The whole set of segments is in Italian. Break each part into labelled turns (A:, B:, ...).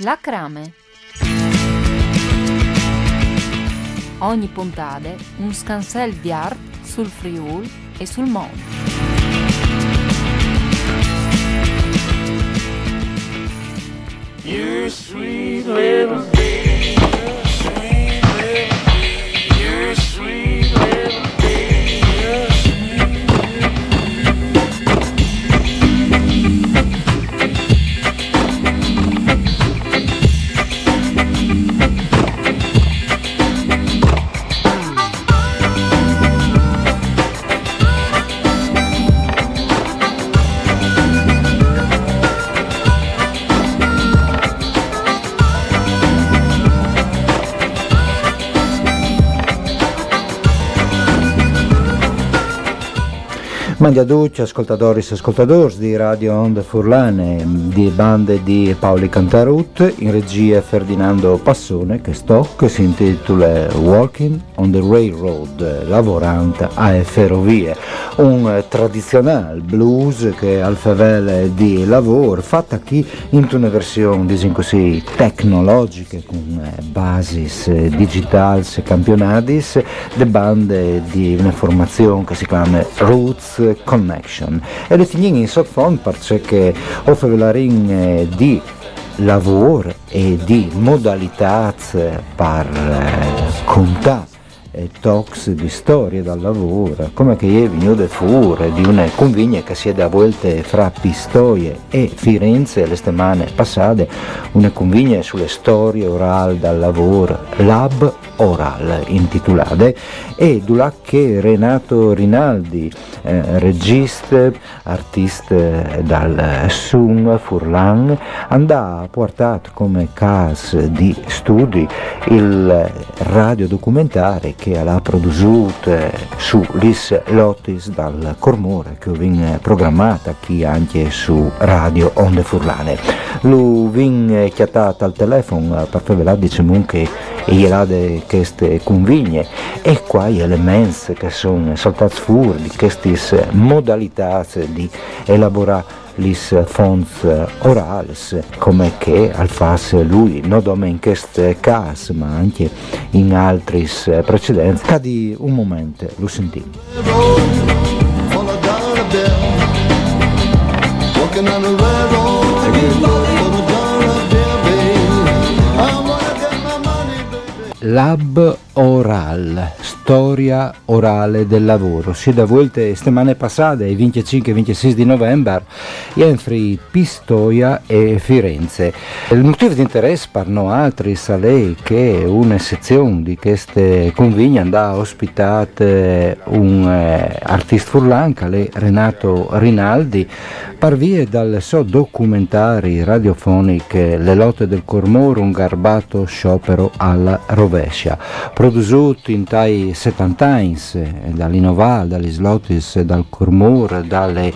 A: La Crame. Ogni puntata un scansel di arte sul Friul e sul mondo.
B: You sweet little
C: Mandi a tutti, ascoltatori e ascoltatori di Radio Onde Furlane, di bande di Paoli Cantarut, in regia Ferdinando Passone, che sto, che si intitola Walking on the Railroad, lavorante a ferrovie, un eh, tradizionale blues che al favele di lavoro, fatta qui in una versione, diciamo così, tecnologica, con eh, basis eh, digitals campionatis, le bande di una formazione che si chiama Roots Connection. E le tieni in perché offre la ring di lavoro e di modalità per eh, contare e talks di storie dal lavoro, come che è venuto fuori di una convegna che si è da volte fra Pistoie e Firenze le settimane passate, una convegna sulle storie orali dal lavoro, Lab Oral intitolate, e là che Renato Rinaldi, eh, regista, artista dal Sun Furlan, andà portato come caso di studi il radiodocumentario che ha prodotto su Lis Lotis dal Cormore che viene programmata qui anche su Radio Onde Furlane. Lo viene chiatato al telefono per farvi diciamo che glielade queste convigne e qua gli elementi che sono saltati fuori di queste modalità di elaborare lis fonts orals come che al fas lui non solo in questo caso ma anche in altri precedenti. Cadi un momento lo sentiamo.
D: Walking on the railroad,
C: Lab Oral, storia orale del lavoro. Si da volte settimane passate, il 25 e 26 di novembre, entri Pistoia e Firenze. Il motivo di interesse per noi altri è che una sezione di queste convigne andrà a ospitate un eh, artista furlan, che è Renato Rinaldi, per via dal suo documentari radiofoniche Le lotte del Cormoro, un garbato sciopero alla rovescia produciuto in tai 70 anni dall'Inoval, dagli Slotis, dal Cormur, dalle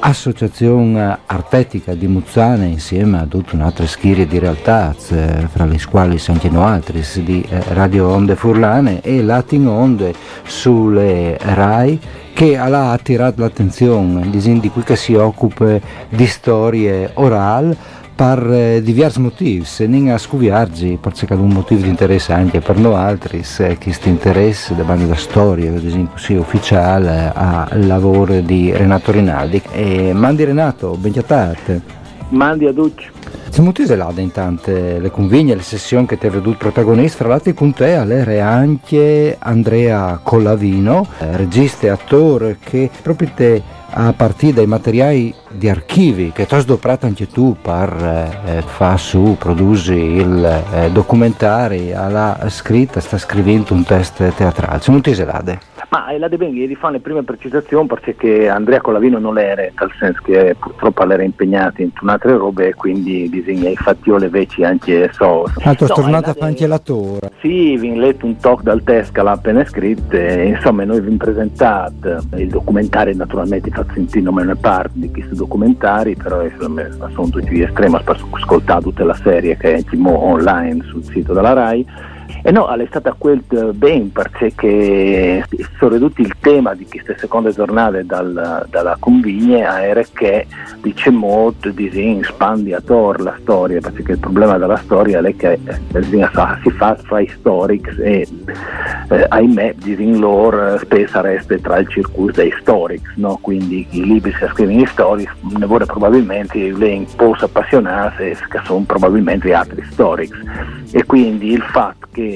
C: associazioni artetica di Muzzane insieme a tutta un'altra schiera di realtà, fra le quali anche altri di eh, Radio Onde Furlane e Latin Onde sulle RAI che ha attirato l'attenzione di cui che si occupa di storie orali per eh, diversi motivi, se non a scuviarci, perché è un motivo di interesse anche per noi altri, se questo interesse da banda da storia, ad esempio, sia ufficiale al lavoro di Renato Rinaldi. E mandi Renato, ben chiatate.
E: Mandi a tutti.
C: Siamo tutti là intanto le convigne, le sessioni che ti ha veduto protagonista, fra l'altro con te all'era anche Andrea Collavino, eh, regista e attore che proprio te a partire dai materiali di archivi che ti hai sdoprato anche tu per eh, fare su, produci il eh, documentario, alla scritta, sta scrivendo un test teatrale. Siamo tutti là.
E: Ma eh, la De Benghi rifà le prime precisazioni perché Andrea Collavino non era, nel senso che purtroppo era impegnato in altre robe e quindi disegna i fatti le veci anche so.
C: Tu
E: No,
C: tornata
E: eh, la-
C: anche l'attore.
E: Sì, vi ho letto un talk dal test che l'ha appena scritto e insomma noi vi presentato il documentario naturalmente fa sentire nome una parte di questi documentari però insomma, sono tutti estremi ho ascoltato tutta la serie che è anche online sul sito della RAI E no, è stata quel ben perché soprattutto il tema di queste seconde giornate dal, dalla convigne era che dice molto di si spandi a tor la storia, perché il problema della storia è che eh, si fa fra i storics e eh, ahimè disin loro spesso resta tra il circuito dei storics, no? quindi i libri che scrivono in storics ne vuole probabilmente le possa appassionarsi che sono probabilmente altri storics e quindi il fatto che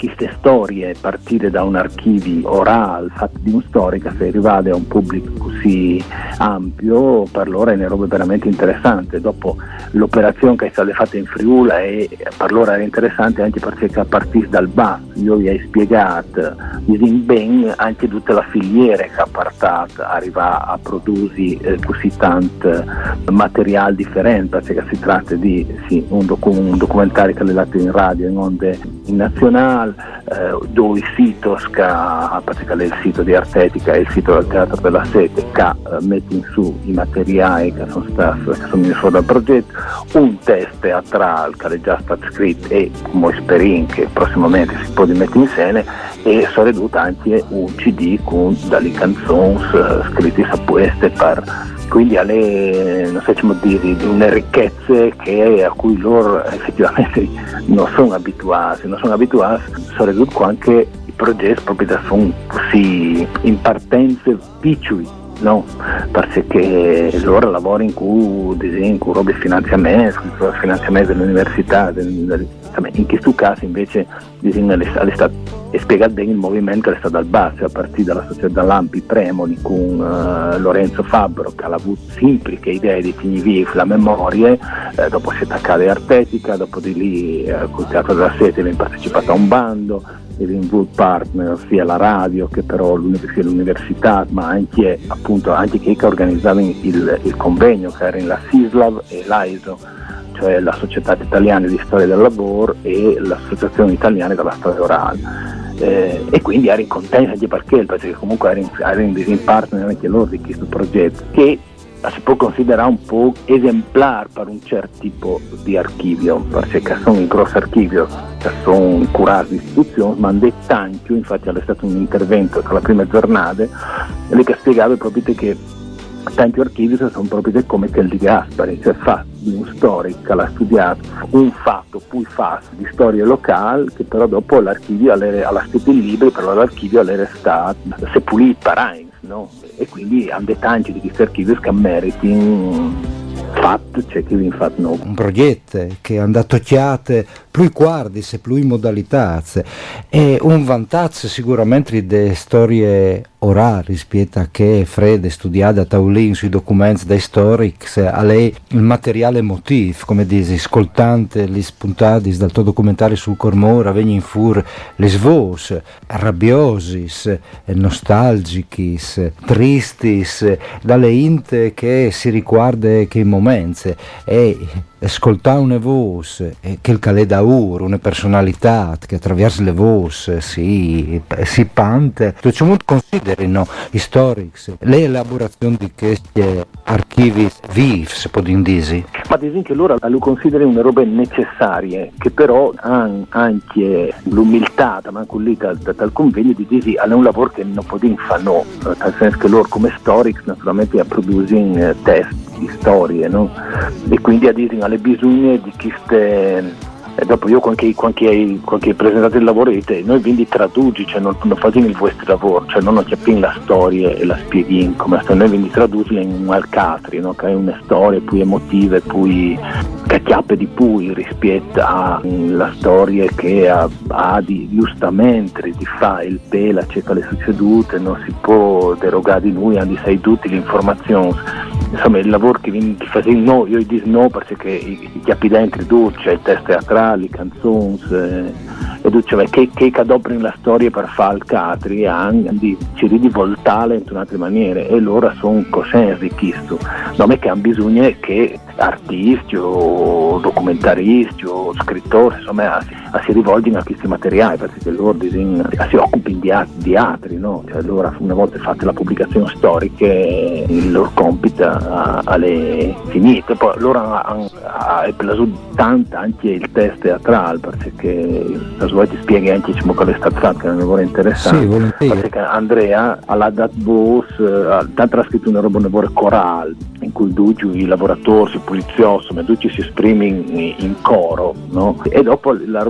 E: queste storie partire da un archivio orale fatto di un storico se rivade a un pubblico così ampio per loro è una roba veramente interessante. Dopo l'operazione che è stata fatta in Friula e per loro era interessante anche perché a partire dal basso io vi ho spiegato ben anche tutta la filiera che ha portato arriva a produrre eh, così tanto materiale differente perché si tratta di sì, un, docu- un, documentario che è dato in radio in onde in nazionale eh, dove il SCA, il sito di Artetica e il sito del Teatro della Sete che eh, in su i materiali che sono stati che sono fuori dal progetto, un test teatrale che è già stato scritto e come esperienza che prossimamente si può mettere in scena e sono ridotte anche un CD con dalle canzoni eh, scritte sappueste per quindi alle so dire, di una ricchezza che, a cui loro effettivamente non sono abituati, non sono abituati, ridotti anche i progetti proprio da sono così in partenza piccoli no? perché loro lavorano in cui robe finanziamenti, finanziamento dell'università, del, del, in questo caso invece è stato spiegato bene il movimento che è stato al basso, a partire dalla società Lampi Premoli con uh, Lorenzo Fabbro che ha avuto semplice idea di finire la memoria, eh, dopo si è attaccata Artetica, dopo di lì eh, col Teatro della Sete è partecipato a un bando, in partner sia la radio che però sia l'università ma anche appunto anche che organizzavano il, il, convegno che era in la SISLAV e l'AISO cioè la Società Italiana di Storia del Lavoro e l'Associazione Italiana della Storia Orale. Eh, e quindi ero in contento anche perché, perché comunque ero in, ero in partner anche loro di questo progetto che si può considerare un po' esemplare per un certo tipo di archivio, perché sono un grosso archivio sono curati istituzioni, ma di tanto, infatti è stato un intervento con la prima giornata, lei che spiegava proprio che tanti archivi sono proprio come quelli di Gaspari, cioè fa di un storico che ha studiato un fatto, poi fa di storia locale, che però dopo l'archivio ha scritto il libro, però l'archivio è stato sepulito per no? E quindi hanno tanti di questi archivi che meritano fatto c'è chi fa no.
C: Un progetto che è andato chiate più guardis e più modalità e un vantaggio sicuramente delle storie orali rispetto a che Fred studiata a Taulin sui documenti dei storics a lei il materiale emotivo come dici ascoltante gli spuntati dal tuo documentario sul Cormora vegni in fur le svos rabbiosis nostalgichis tristis dalle inte che si riguarda che i momenti e ascoltare una voce e che il calè da ur, una personalità che attraverso le voci si, si pante, facciamo considerino i storici l'elaborazione di questi archivi vivi, se può dire.
E: Ma ad esempio loro lo considerano una roba necessaria, che però hanno anche l'umiltà, ma anche lì dal, dal convegno di dire è un lavoro che non possono fare no, nel senso che loro come storici naturalmente producono eh, test storie, no? e quindi a dire alle bisogna di queste e dopo io qualche, qualche, qualche presentato il lavoro dite noi quindi traduci cioè non, non facciamo il vostro lavoro cioè non capiamo la storia e la spieghiamo come sta noi quindi traduci in un alcatri no? che è una storia più emotiva più che chiappe di più rispetto alla storia che ha, ha di giustamente di fa il pela c'è le succedute non si può derogare di noi hanno sei tutte le informazioni insomma il lavoro che, che facciamo noi io dico no perché i, i chiappi dentro c'è il test teatrale canzoni eh, e cioè, che, che adoprano la storia per fare il catri di, ci rivoltare in un'altra maniera e loro sono coscienti di questo non è che hanno bisogno che artisti o documentaristi o scrittori, insomma, a, a si rivolgono a questi materiali perché loro disin, si occupano di, di altri, no? Cioè, loro una volta fatte la pubblicazione storica, il loro compito alle finite, poi loro hanno piaciuto tanto anche il test teatrale perché la sua ti spiega anche diciamo, è stato fatto, che è un lavoro interessante.
C: Sì.
E: Perché Andrea ha dato voce, ha tanto ha scritto una roba un lavoro corale in cui tutti i lavoratori, i poliziotti, ma tutti si esprimono in, in coro, no? E dopo la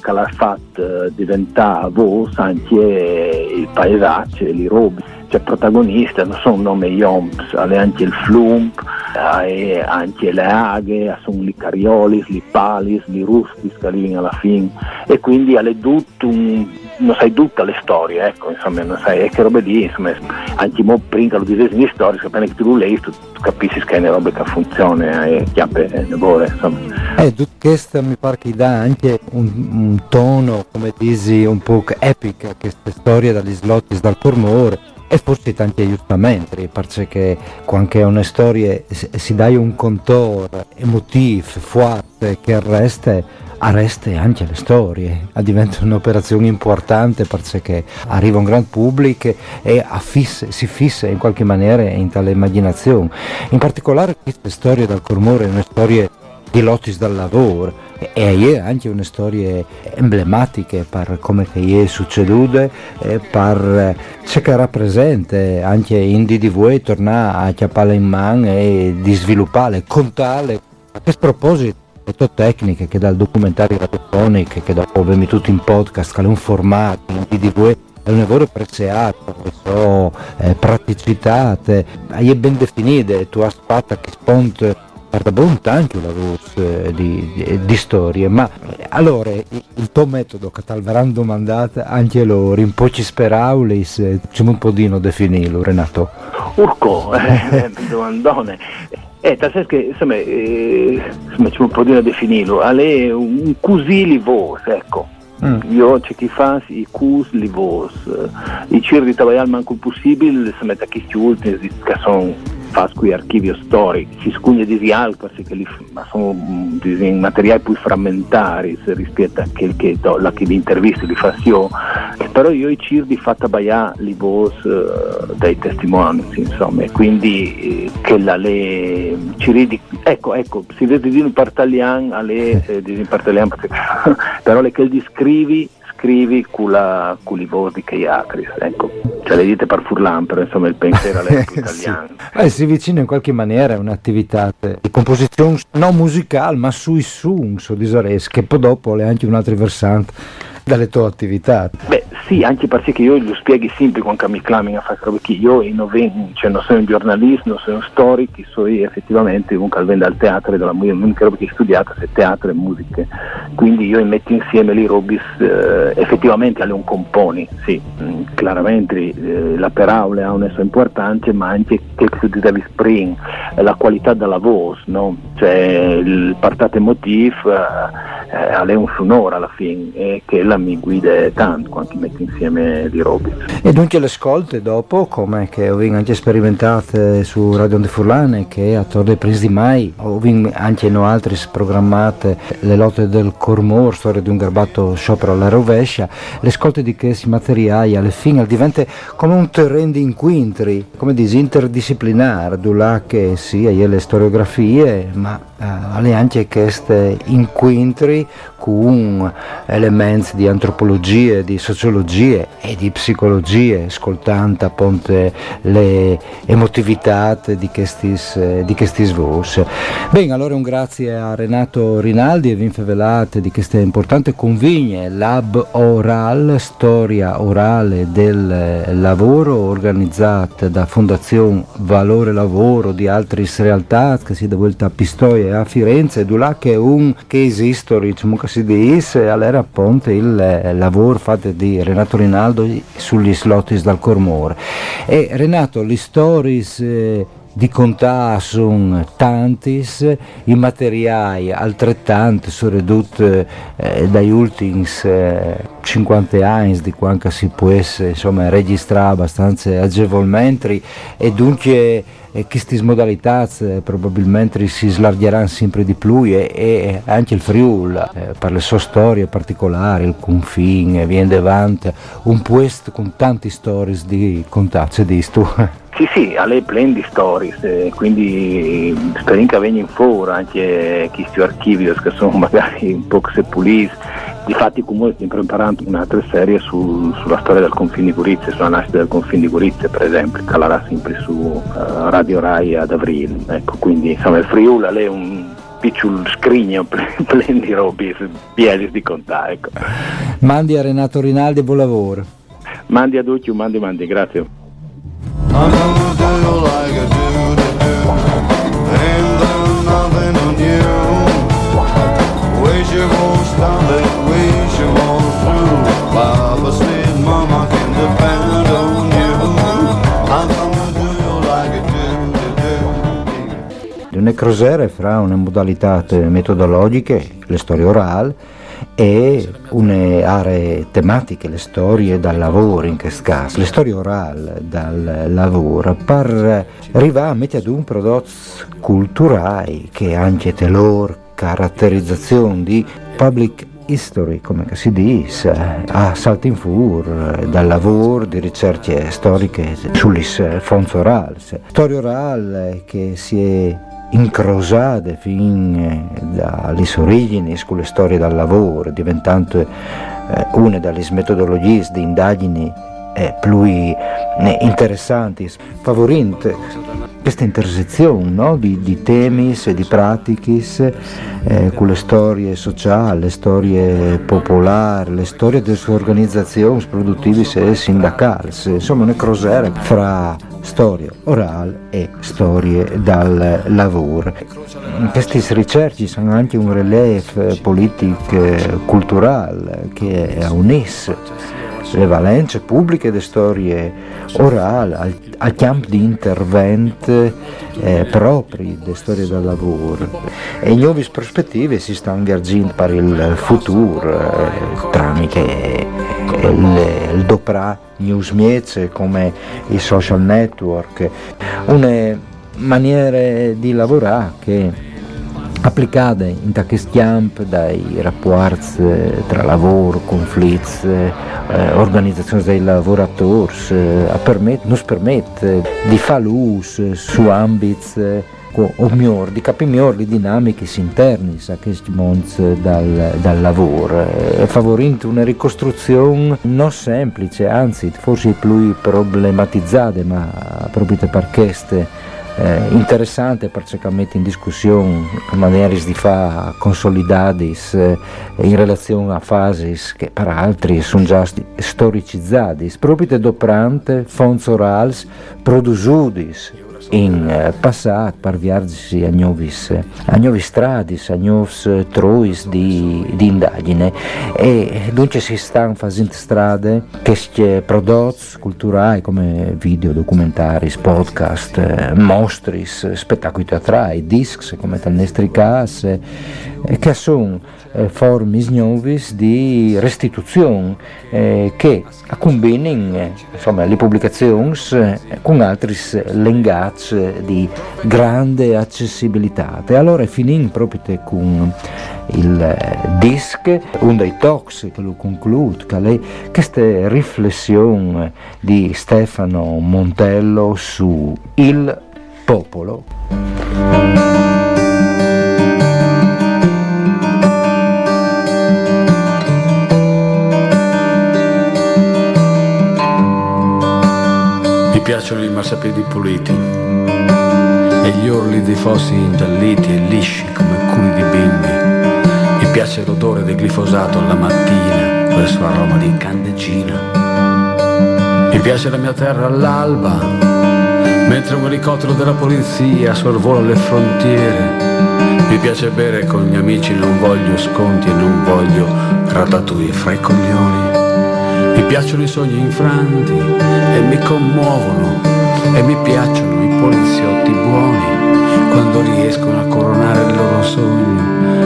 E: che l'ha fatta diventare voce anche il paesaggio, i robe. Cioè protagonista non sono nome Joms, ha anche il Flump, anche le aghe, sono i cariolis, i palis, i rustis che arrivano alla fine e quindi ha tutto non sai tutte le storie, ecco, insomma, non sai, e che robe lì, insomma, anche mo prima lo disegni storici, appena che tu lo leggi, tu, tu capisci che è una roba che funziona e chiappe e ne vuole, insomma.
C: Eh, tutto questo mi pare che dà anche un, un tono, come dici, un po' epica, questa storia dagli slotti dal Cormore. E forse tanti aiutamenti, perché quando è una storia si dà un contorno emotivo, forte, che resta, arresta anche le storie. Diventa un'operazione importante perché arriva un gran pubblico e affissa- si fissa in qualche maniera in tale immaginazione. In particolare queste storie dal Cormore, una storia di Lotis dal lavoro e è anche una storia emblematiche per come che è succeduto e per ciò che rappresenta anche in DDV tornare a chiapparla in mano e di sviluppare, contare a questo proposito tecniche che dal documentario radiofonico che dopo abbiamo tutto in podcast che è un formato in DDV è un lavoro prezioso, che so eh, praticitate, è ben definite, tu aspetta che sponte buon anche una voce eh, di, di, di storie, ma eh, allora il, tuo metodo che ti verranno domandate anche loro, in poi ci speravo, c'è un po' di definirlo Renato.
E: Urco, eh, domandone. Eh, nel che insomma, eh, insomma c'è un po' di da definirlo, è un così vos, ecco.
C: Mm.
E: Io c'è chi fa i cus li vos, i cir di lavorare manco il possibile, si mette a questi ultimi che sono fa qui archivio storico, si scugna di altro perché li, ma sono mm, materiali più frammentari rispetto a quel che do, la che vi intervisti li fa io, però io i cir di fatta baia li vos eh, dai testimonianze insomma, quindi eh, che la le ciridi, ecco ecco, si vede di un partalian alle eh, di un partalian però le che descrivi scrivi con la con i voti che altri, ecco, cioè le dite per furlan, però insomma il pensiero
C: Sì.
E: italiano.
C: Eh, si vicina in qualche maniera a un'attività di composizione non musicale ma sui sun, so disores, che poi dopo è anche un altro versante dalle tue attività.
E: Beh sì, anche perché io lo spieghi sempre quando mi chiamano a fare che io in noven- cioè, non sono un giornalista, non sono un storico, sono effettivamente un che vende al teatro della musica, l'unica roba che ho studiato è teatro e musica, quindi io metto insieme le robis eh, effettivamente alle un componi, sì, Mm, chiaramente eh, la paraula ha un esso importante ma anche che si deve spring, eh, la qualità della voce, no? cioè il partate emotivo eh, eh, è un sonoro alla fine e che la mi guida tanto quando metto insieme di robis.
C: E dunque le ascolte dopo, come che ho anche sperimentate su Radio De Furlane, che a Torre Prince di Mai, ho anche no altri programmate le lotte del Cormor, storia di un garbato sciopero alla rovescia, le ascolte di questi materiali alle fine diventa come un terreno di inquintri, come dici, interdisciplinare, là che sì, hai le storiografie, ma alle anche queste inquintri con elementi di antropologia, di sociologia e di psicologia, ascoltando appunto le emotività di questi questi voci. Bene, allora un grazie a Renato Rinaldi e Vinfe Velate di queste importanti convigne, Lab Oral, storia orale del eh, lavoro organizzata da Fondazione Valore Lavoro di altre realtà che si devolta a Pistoia a Firenze, là che un case history, comunque si dice, allora appunto il eh, lavoro fatto di Renato Rinaldo sugli slotis dal Cormore. E Renato, le stories eh, di contà sono tantis, i materiali altrettanti sono ridotti eh, dai ultimi eh, 50 anni di quando si può insomma, registrare abbastanza agevolmente e dunque e queste modalità eh, probabilmente si slargheranno sempre di più e, e anche il Friul eh, per le sue storie particolari, il confine, viene davanti un posto con tante storie di contatti di stu.
E: Sì, sì, a lei pieno di storie, eh, quindi speriamo che venga in fuori anche questi archivi che sono magari un po' sepuliti. Difatti comunque stiamo preparando un'altra serie su- sulla storia del confine di Gorizia, sulla nascita del confine di Gorizia per esempio, calerà sempre su eh, Radio Rai ad aprile. Ecco, quindi insomma il Friuli lei è un piccolo scrigno pieno di robe, pieni di contare. Ecco.
C: Mandi a Renato Rinaldi, buon lavoro.
E: Mandi a tutti, mandi, mandi, grazie.
D: Papa said, Mama can depend on you. I'm gonna do you like I do to do.
C: Una crosere fra una modalità metodologiche, le storie orali, e une aree tematiche, le storie dal lavoro in questo caso, le storie orali dal lavoro, per arrivare a mettere ad un prodotto culturale che anche te loro caratterizzazione di public history, come si dice, a salto in fur dal lavoro di ricerche storiche sulle fonti orali. Storia orale che si è incrociate fin dalle origini con le storie dal lavoro, diventando eh, una delle metodologie di indagini eh, più eh, interessanti, favorendo questa intersezione no? di, di temi e di pratiche eh, con le storie sociali, le storie popolari, le storie delle sue organizzazioni produttive e sindacali, insomma una crosera fra storia orale e storie dal lavoro. Queste ricerche sono anche un relief politico culturale che unisce le valenze pubbliche delle storie orali al, al campo di intervento eh, propri delle storie del lavoro. E nuove prospettive si stanno viaggiando per il futuro eh, tramite il, il doprà news media come i social network. Una maniera di lavorare che applicate in questo campo dai rapporti eh, tra lavoro, conflitti, eh, organizzazioni dei lavoratori, eh, permette, nos permette di fare uso su ambiti eh, o miglior, di meglio le dinamiche interne a questi mondi dal, dal lavoro, eh, favorendo una ricostruzione non semplice, anzi forse più problematizzata, ma proprio per queste eh, interessante mette in discussione maniere di fare consolidati eh, in relazione a fasi che per altri sono già storicizzati, proprio doprante fonti orali produciuti in eh, passato per viaggi a nuovi, a nuovi stradi, a nuovi truis di, di indagine. E dunque si stanno facendo strade questi prodotti culturali come video, documentari, podcast, eh, mostri, spettacoli teatrali, discs come Tannestri eh, che sono eh, forme nuove di restituzione eh, che eh, insomma, le pubblicazioni eh, con altri legati di grande accessibilità. E allora finì proprio con il disc, un dei talks che lo conclude, che questa riflessione di Stefano Montello su il popolo.
F: Piacciono i marciapiedi puliti e gli orli dei fossi ingialliti e lisci come culi di bimbi. Mi piace l'odore del glifosato alla mattina con il suo aroma di candeggina. Mi piace la mia terra all'alba, mentre un elicottero della polizia sorvola le frontiere. Mi piace bere con gli amici, non voglio sconti e non voglio ratatouille fra i coglioni. Mi piacciono i sogni infranti e mi commuovono e mi piacciono i poliziotti buoni quando riescono a coronare il loro sogno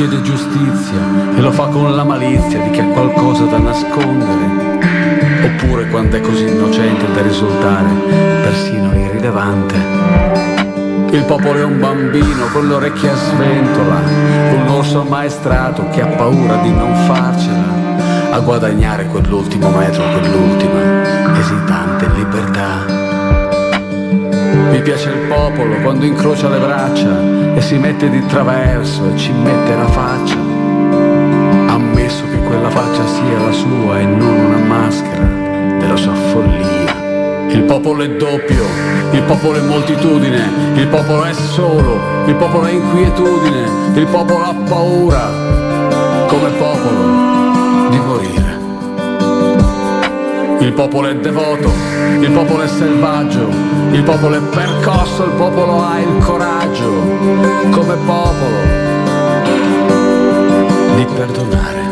F: chiede giustizia e lo fa con la malizia di chi ha qualcosa da nascondere. Oppure quando è così innocente da risultare persino irrilevante. Il popolo è un bambino con le orecchie a sventola, un orso ammaestrato che ha paura di non farcela a guadagnare quell'ultimo metro, quell'ultima esitante libertà. Mi piace il popolo quando incrocia le braccia e si mette di traverso e ci mette la faccia. Ammesso che quella faccia sia la sua e non una maschera della sua follia. Il popolo è doppio, il popolo è moltitudine, il popolo è solo, il popolo è inquietudine, il popolo ha paura, come popolo, Il popolo è devoto, il popolo è selvaggio, il popolo è percosso, il popolo ha il coraggio, come popolo, di perdonare.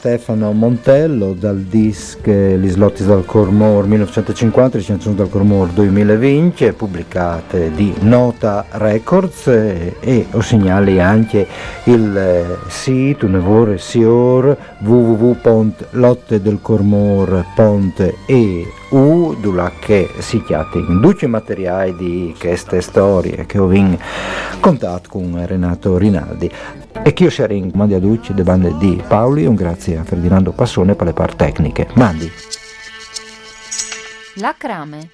C: Stefano Montello dal disc Gli slotti dal Cormor 1950, recensioni dal Cormor 2020, pubblicate di Nota Records eh, e ho segnali anche il eh, sito Nevore Sior www.lottedelcormor.eu dove che si chiamano duci materiali di queste storie che ho in contatto con Renato Rinaldi. E che io in mandi a Ducci, de bande di Paoli, un grazie a Ferdinando Passone per le par tecniche. Mandi.
A: La crame.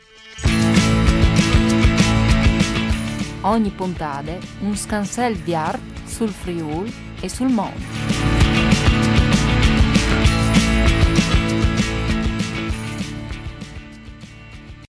A: Ogni puntata un scansel di art sul Friul e sul mondo.